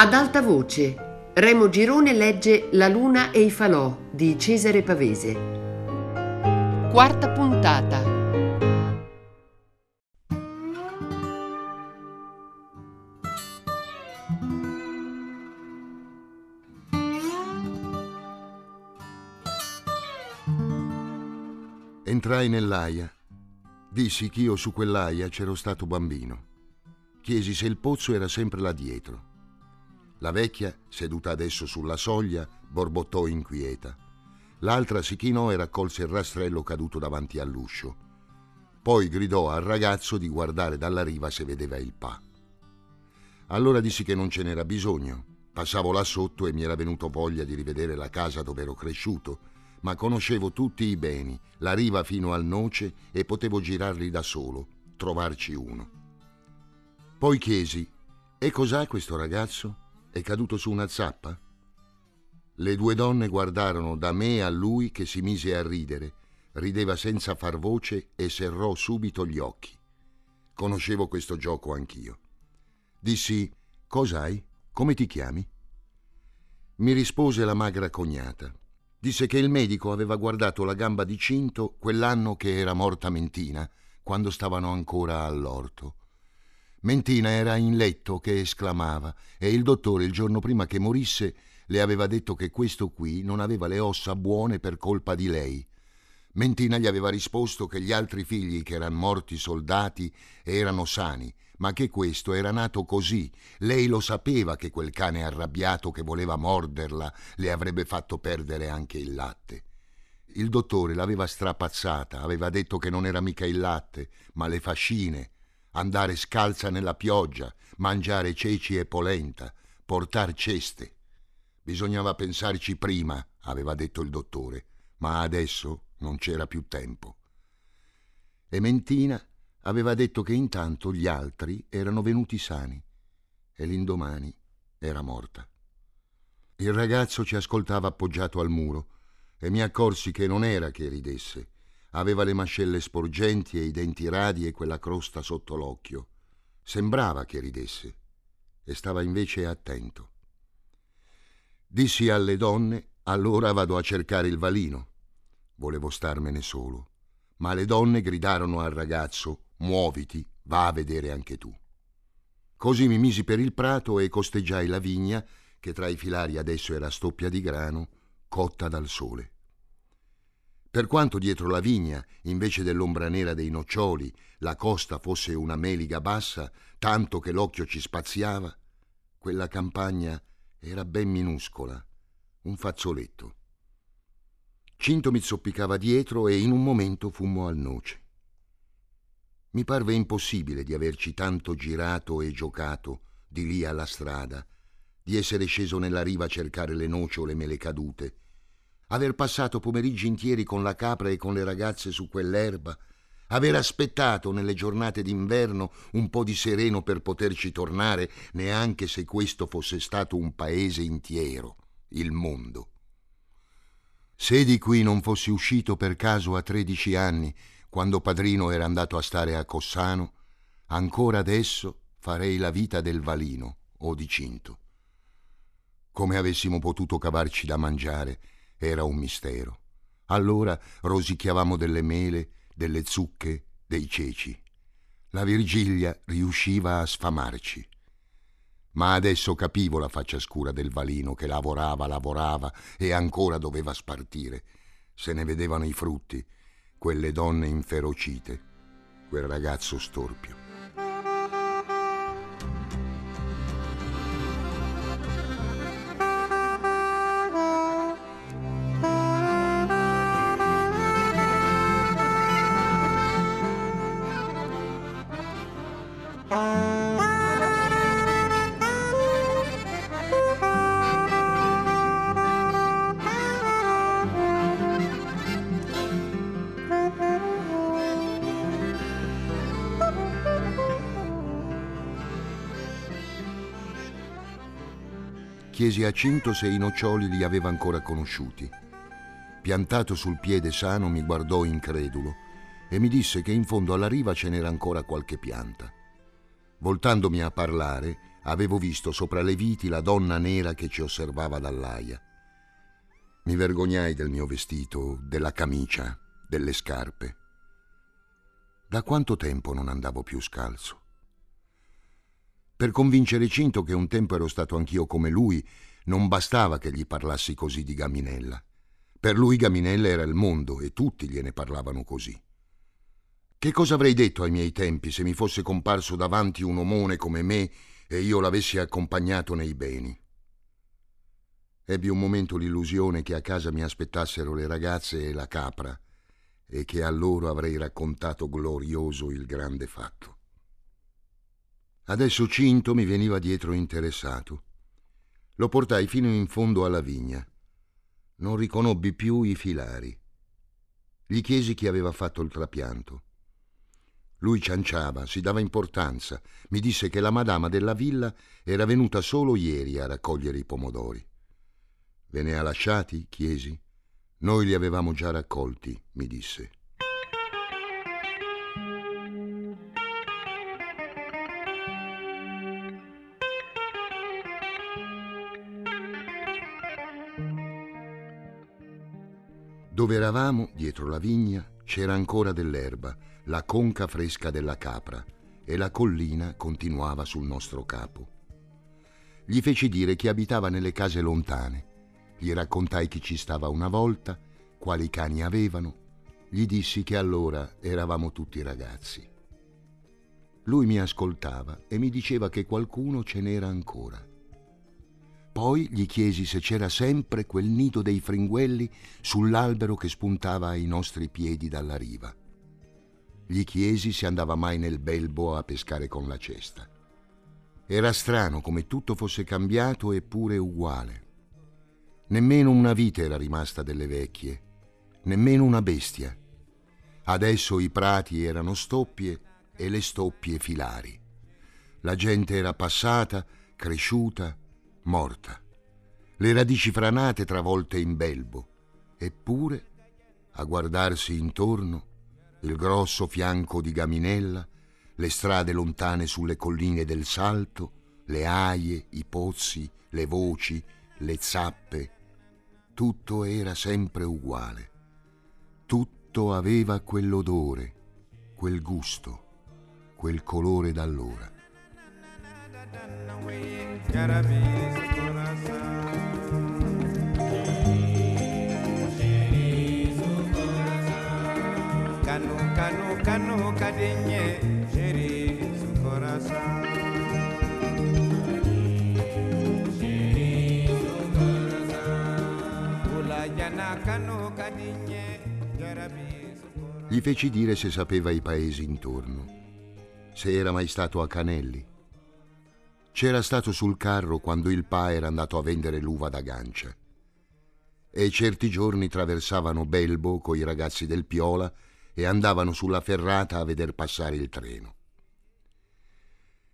Ad alta voce, Remo Girone legge La luna e i falò di Cesare Pavese. Quarta puntata. Entrai nell'aia. Dissi che io su quell'aia c'ero stato bambino. Chiesi se il pozzo era sempre là dietro. La vecchia, seduta adesso sulla soglia, borbottò inquieta. L'altra si chinò e raccolse il rastrello caduto davanti all'uscio. Poi gridò al ragazzo di guardare dalla riva se vedeva il pa. Allora dissi che non ce n'era bisogno. Passavo là sotto e mi era venuto voglia di rivedere la casa dove ero cresciuto, ma conoscevo tutti i beni, la riva fino al noce e potevo girarli da solo, trovarci uno. Poi chiesi: E cos'ha questo ragazzo? È caduto su una zappa? Le due donne guardarono da me a lui che si mise a ridere, rideva senza far voce e serrò subito gli occhi. Conoscevo questo gioco anch'io. Dissi: Cos'hai? Come ti chiami? Mi rispose la magra cognata. Disse che il medico aveva guardato la gamba di Cinto quell'anno che era morta Mentina, quando stavano ancora all'orto. Mentina era in letto che esclamava e il dottore il giorno prima che morisse le aveva detto che questo qui non aveva le ossa buone per colpa di lei. Mentina gli aveva risposto che gli altri figli che erano morti soldati erano sani, ma che questo era nato così. Lei lo sapeva che quel cane arrabbiato che voleva morderla le avrebbe fatto perdere anche il latte. Il dottore l'aveva strapazzata, aveva detto che non era mica il latte, ma le fascine, andare scalza nella pioggia, mangiare ceci e polenta, portar ceste. Bisognava pensarci prima, aveva detto il dottore, ma adesso non c'era più tempo. E Mentina aveva detto che intanto gli altri erano venuti sani e l'indomani era morta. Il ragazzo ci ascoltava appoggiato al muro e mi accorsi che non era che ridesse, Aveva le mascelle sporgenti e i denti radi e quella crosta sotto l'occhio. Sembrava che ridesse e stava invece attento. Dissi alle donne, allora vado a cercare il valino. Volevo starmene solo, ma le donne gridarono al ragazzo, muoviti, va a vedere anche tu. Così mi misi per il prato e costeggiai la vigna, che tra i filari adesso era stoppia di grano, cotta dal sole. Per quanto dietro la vigna, invece dell'ombra nera dei noccioli, la costa fosse una meliga bassa, tanto che l'occhio ci spaziava, quella campagna era ben minuscola, un fazzoletto. Cinto mi zoppicava dietro e in un momento fummo al noce. Mi parve impossibile di averci tanto girato e giocato di lì alla strada, di essere sceso nella riva a cercare le noci o le mele cadute, aver passato pomeriggi intieri con la capra e con le ragazze su quell'erba, aver aspettato nelle giornate d'inverno un po' di sereno per poterci tornare, neanche se questo fosse stato un paese intero, il mondo. Se di qui non fossi uscito per caso a tredici anni, quando padrino era andato a stare a Cossano, ancora adesso farei la vita del Valino o di Cinto. Come avessimo potuto cavarci da mangiare, era un mistero. Allora rosicchiavamo delle mele, delle zucche, dei ceci. La Virgilia riusciva a sfamarci. Ma adesso capivo la faccia scura del valino che lavorava, lavorava e ancora doveva spartire. Se ne vedevano i frutti, quelle donne inferocite, quel ragazzo storpio. Chiesi a Cinto se i noccioli li aveva ancora conosciuti. Piantato sul piede sano mi guardò incredulo e mi disse che in fondo alla riva ce n'era ancora qualche pianta. Voltandomi a parlare, avevo visto sopra le viti la donna nera che ci osservava dall'aia. Mi vergognai del mio vestito, della camicia, delle scarpe. Da quanto tempo non andavo più scalzo? Per convincere Cinto che un tempo ero stato anch'io come lui, non bastava che gli parlassi così di Gaminella. Per lui Gaminella era il mondo e tutti gliene parlavano così. Che cosa avrei detto ai miei tempi se mi fosse comparso davanti un omone come me e io l'avessi accompagnato nei beni? Ebbi un momento l'illusione che a casa mi aspettassero le ragazze e la capra e che a loro avrei raccontato glorioso il grande fatto. Adesso Cinto mi veniva dietro interessato. Lo portai fino in fondo alla vigna. Non riconobbi più i filari. Gli chiesi chi aveva fatto il trapianto. Lui cianciava, si dava importanza. Mi disse che la madama della villa era venuta solo ieri a raccogliere i pomodori. Ve ne ha lasciati? chiesi. Noi li avevamo già raccolti, mi disse. Dove eravamo, dietro la vigna, c'era ancora dell'erba la conca fresca della capra e la collina continuava sul nostro capo. Gli feci dire che abitava nelle case lontane, gli raccontai chi ci stava una volta, quali cani avevano, gli dissi che allora eravamo tutti ragazzi. Lui mi ascoltava e mi diceva che qualcuno ce n'era ancora. Poi gli chiesi se c'era sempre quel nido dei fringuelli sull'albero che spuntava ai nostri piedi dalla riva. Gli chiesi se andava mai nel belbo a pescare con la cesta. Era strano come tutto fosse cambiato eppure uguale. Nemmeno una vite era rimasta delle vecchie, nemmeno una bestia. Adesso i prati erano stoppie e le stoppie filari. La gente era passata, cresciuta, morta. Le radici franate travolte in belbo. Eppure, a guardarsi intorno, il grosso fianco di Gaminella, le strade lontane sulle colline del Salto, le aie, i pozzi, le voci, le zappe. Tutto era sempre uguale. Tutto aveva quell'odore, quel gusto, quel colore d'allora. Gli feci dire se sapeva i paesi intorno, se era mai stato a Canelli. C'era stato sul carro quando il pa era andato a vendere l'uva da gancia. E certi giorni traversavano Belbo coi ragazzi del Piola e andavano sulla ferrata a veder passare il treno.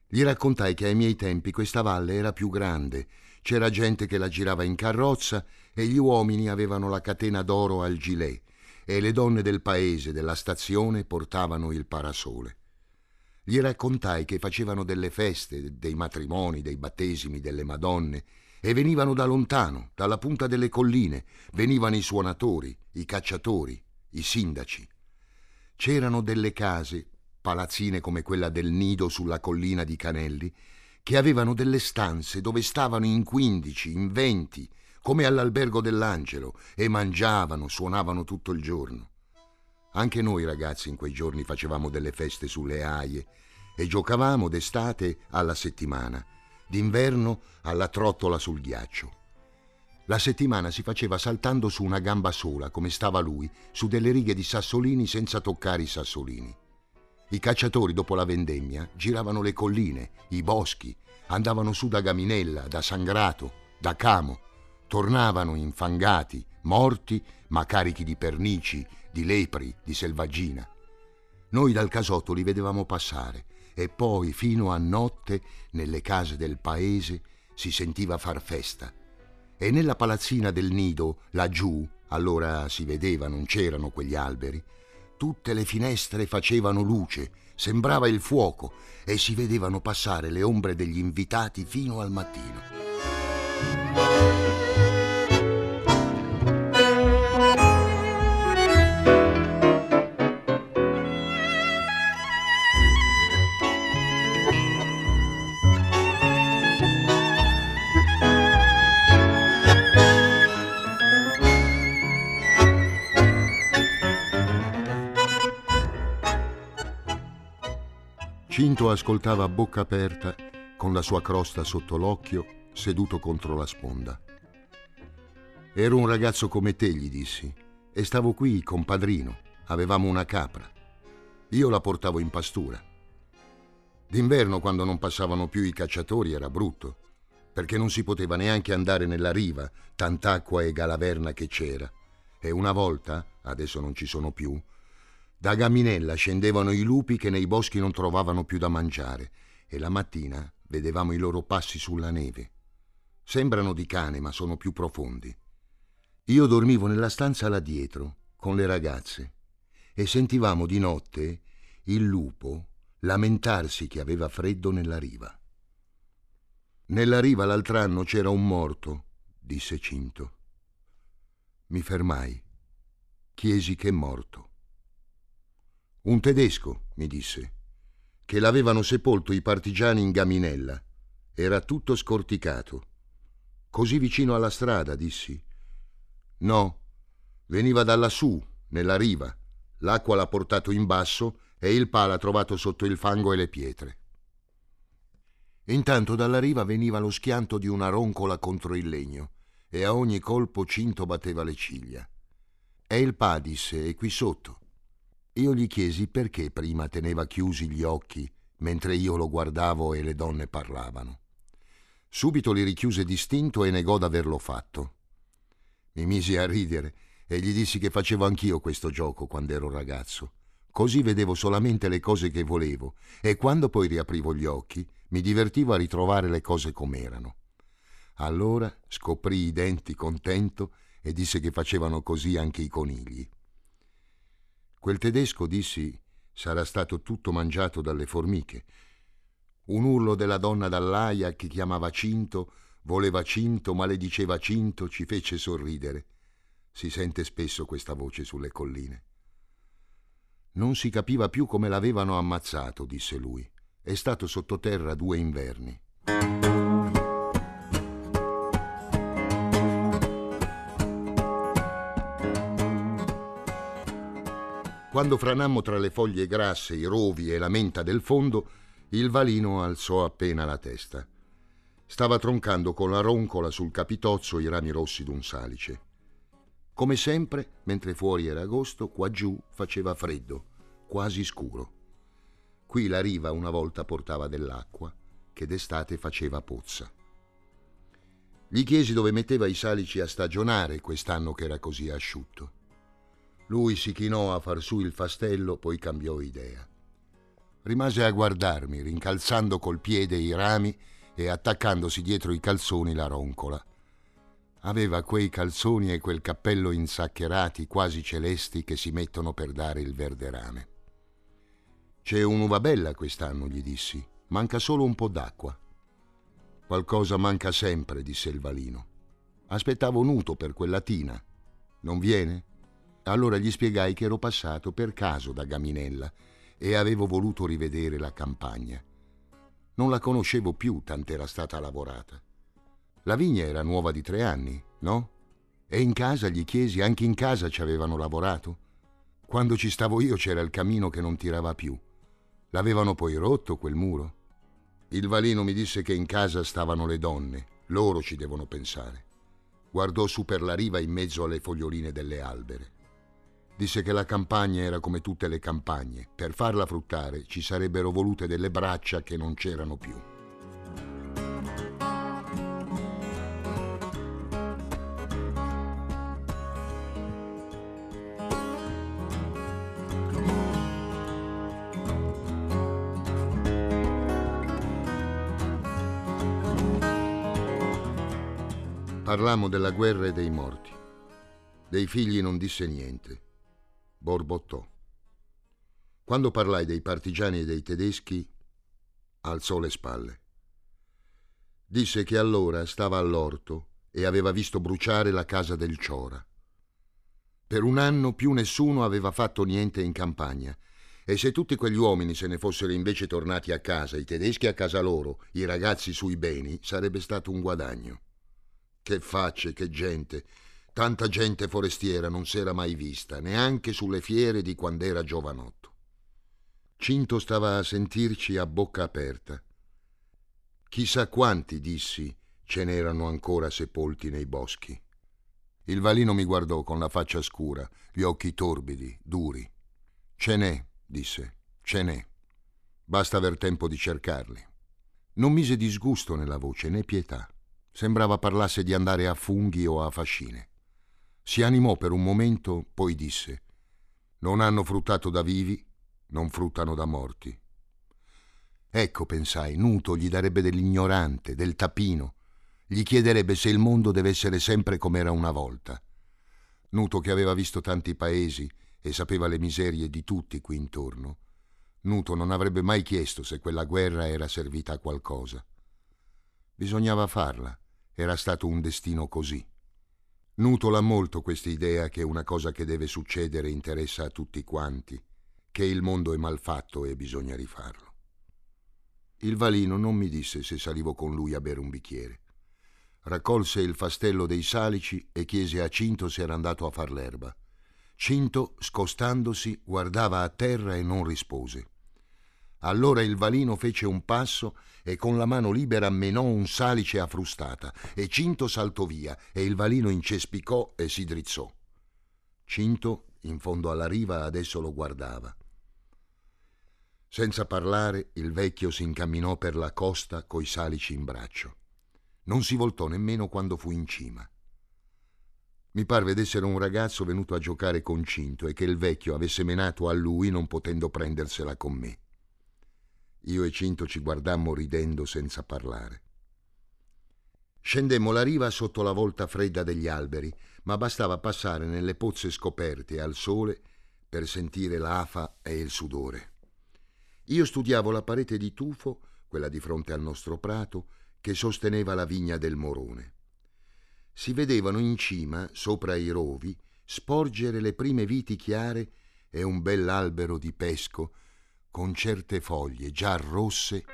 Gli raccontai che ai miei tempi questa valle era più grande, c'era gente che la girava in carrozza e gli uomini avevano la catena d'oro al gilet e le donne del paese, della stazione, portavano il parasole. Gli raccontai che facevano delle feste, dei matrimoni, dei battesimi, delle madonne, e venivano da lontano, dalla punta delle colline, venivano i suonatori, i cacciatori, i sindaci. C'erano delle case, palazzine come quella del nido sulla collina di Canelli, che avevano delle stanze dove stavano in quindici, in venti, come all'albergo dell'Angelo, e mangiavano, suonavano tutto il giorno. Anche noi ragazzi in quei giorni facevamo delle feste sulle aie e giocavamo d'estate alla settimana, d'inverno alla trottola sul ghiaccio. La settimana si faceva saltando su una gamba sola, come stava lui, su delle righe di sassolini senza toccare i sassolini. I cacciatori, dopo la vendemmia, giravano le colline, i boschi, andavano su da Gaminella, da Sangrato, da Camo, tornavano infangati, morti, ma carichi di pernici, di lepri, di selvaggina. Noi dal casotto li vedevamo passare e poi, fino a notte, nelle case del paese, si sentiva far festa e nella palazzina del nido, laggiù, allora si vedeva, non c'erano quegli alberi, Tutte le finestre facevano luce, sembrava il fuoco e si vedevano passare le ombre degli invitati fino al mattino. Cinto ascoltava a bocca aperta, con la sua crosta sotto l'occhio, seduto contro la sponda. Ero un ragazzo come te, gli dissi, e stavo qui con padrino. Avevamo una capra. Io la portavo in pastura. D'inverno, quando non passavano più i cacciatori, era brutto, perché non si poteva neanche andare nella riva, tant'acqua e galaverna che c'era. E una volta, adesso non ci sono più, da Gaminella scendevano i lupi che nei boschi non trovavano più da mangiare e la mattina vedevamo i loro passi sulla neve. Sembrano di cane, ma sono più profondi. Io dormivo nella stanza là dietro, con le ragazze, e sentivamo di notte il lupo lamentarsi che aveva freddo nella riva. Nella riva l'altro anno c'era un morto, disse Cinto. Mi fermai. Chiesi che morto. Un tedesco, mi disse, che l'avevano sepolto i partigiani in Gaminella. Era tutto scorticato. Così vicino alla strada, dissi. No, veniva da lassù, nella riva. L'acqua l'ha portato in basso e il pa l'ha trovato sotto il fango e le pietre. Intanto dalla riva veniva lo schianto di una roncola contro il legno e a ogni colpo Cinto batteva le ciglia. E il pa disse, è qui sotto. Io gli chiesi perché prima teneva chiusi gli occhi mentre io lo guardavo e le donne parlavano. Subito li richiuse distinto e negò d'averlo fatto. Mi misi a ridere e gli dissi che facevo anch'io questo gioco quando ero ragazzo. Così vedevo solamente le cose che volevo e quando poi riaprivo gli occhi mi divertivo a ritrovare le cose com'erano. Allora scoprì i denti contento e disse che facevano così anche i conigli. Quel tedesco, dissi, sarà stato tutto mangiato dalle formiche. Un urlo della donna dall'aia che chiamava Cinto, voleva Cinto, ma le diceva Cinto, ci fece sorridere. Si sente spesso questa voce sulle colline. Non si capiva più come l'avevano ammazzato, disse lui. È stato sottoterra due inverni. Quando franammo tra le foglie grasse, i rovi e la menta del fondo, il valino alzò appena la testa. Stava troncando con la roncola sul capitozzo i rami rossi d'un salice. Come sempre, mentre fuori era agosto, qua giù faceva freddo, quasi scuro. Qui la riva una volta portava dell'acqua, che d'estate faceva pozza. Gli chiesi dove metteva i salici a stagionare quest'anno che era così asciutto. Lui si chinò a far su il fastello, poi cambiò idea. Rimase a guardarmi, rincalzando col piede i rami e attaccandosi dietro i calzoni la roncola. Aveva quei calzoni e quel cappello insaccherati quasi celesti che si mettono per dare il verde rame. C'è un'uva bella quest'anno, gli dissi. Manca solo un po' d'acqua. Qualcosa manca sempre, disse il valino. Aspettavo nuto per quella tina. Non viene? Allora gli spiegai che ero passato per caso da Gaminella e avevo voluto rivedere la campagna. Non la conoscevo più, tant'era stata lavorata. La vigna era nuova di tre anni, no? E in casa gli chiesi, anche in casa ci avevano lavorato? Quando ci stavo io c'era il camino che non tirava più. L'avevano poi rotto quel muro. Il valino mi disse che in casa stavano le donne, loro ci devono pensare. Guardò su per la riva in mezzo alle foglioline delle albere. Disse che la campagna era come tutte le campagne. Per farla fruttare ci sarebbero volute delle braccia che non c'erano più. Parlammo della guerra e dei morti. Dei figli non disse niente borbottò. Quando parlai dei partigiani e dei tedeschi, alzò le spalle. Disse che allora stava all'orto e aveva visto bruciare la casa del Ciora. Per un anno più nessuno aveva fatto niente in campagna e se tutti quegli uomini se ne fossero invece tornati a casa, i tedeschi a casa loro, i ragazzi sui beni, sarebbe stato un guadagno. Che facce, che gente! Tanta gente forestiera non s'era mai vista, neanche sulle fiere di quando era giovanotto. Cinto stava a sentirci a bocca aperta. Chissà quanti, dissi, ce n'erano ancora sepolti nei boschi. Il valino mi guardò con la faccia scura, gli occhi torbidi, duri. Ce n'è, disse, ce n'è. Basta aver tempo di cercarli. Non mise disgusto nella voce né pietà. Sembrava parlasse di andare a funghi o a fascine. Si animò per un momento, poi disse: Non hanno fruttato da vivi, non fruttano da morti. Ecco, pensai, Nuto gli darebbe dell'ignorante, del tapino, gli chiederebbe se il mondo deve essere sempre come era una volta. Nuto che aveva visto tanti paesi e sapeva le miserie di tutti qui intorno. Nuto non avrebbe mai chiesto se quella guerra era servita a qualcosa. Bisognava farla, era stato un destino così. Nuto l'ha molto questa idea che una cosa che deve succedere interessa a tutti quanti, che il mondo è malfatto e bisogna rifarlo. Il valino non mi disse se salivo con lui a bere un bicchiere raccolse il fastello dei salici e chiese a Cinto se era andato a far l'erba. Cinto, scostandosi, guardava a terra e non rispose. Allora il valino fece un passo e con la mano libera menò un salice a frustata e Cinto saltò via e il valino incespicò e si drizzò. Cinto, in fondo alla riva, adesso lo guardava. Senza parlare, il vecchio si incamminò per la costa coi salici in braccio. Non si voltò nemmeno quando fu in cima. Mi parve d'essere un ragazzo venuto a giocare con Cinto e che il vecchio avesse menato a lui non potendo prendersela con me. Io e Cinto ci guardammo ridendo senza parlare. Scendemmo la riva sotto la volta fredda degli alberi, ma bastava passare nelle pozze scoperte al sole per sentire l'afa e il sudore. Io studiavo la parete di tufo, quella di fronte al nostro prato, che sosteneva la vigna del Morone. Si vedevano in cima, sopra i rovi, sporgere le prime viti chiare e un bell'albero di pesco con certe foglie già rosse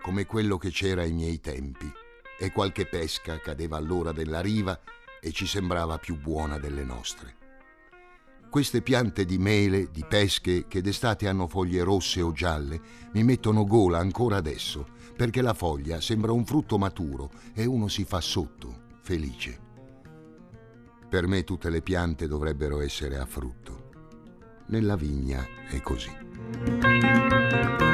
come quello che c'era ai miei tempi, e qualche pesca cadeva allora della riva e ci sembrava più buona delle nostre. Queste piante di mele, di pesche, che d'estate hanno foglie rosse o gialle, mi mettono gola ancora adesso perché la foglia sembra un frutto maturo e uno si fa sotto, felice. Per me tutte le piante dovrebbero essere a frutto. Nella vigna è così. Música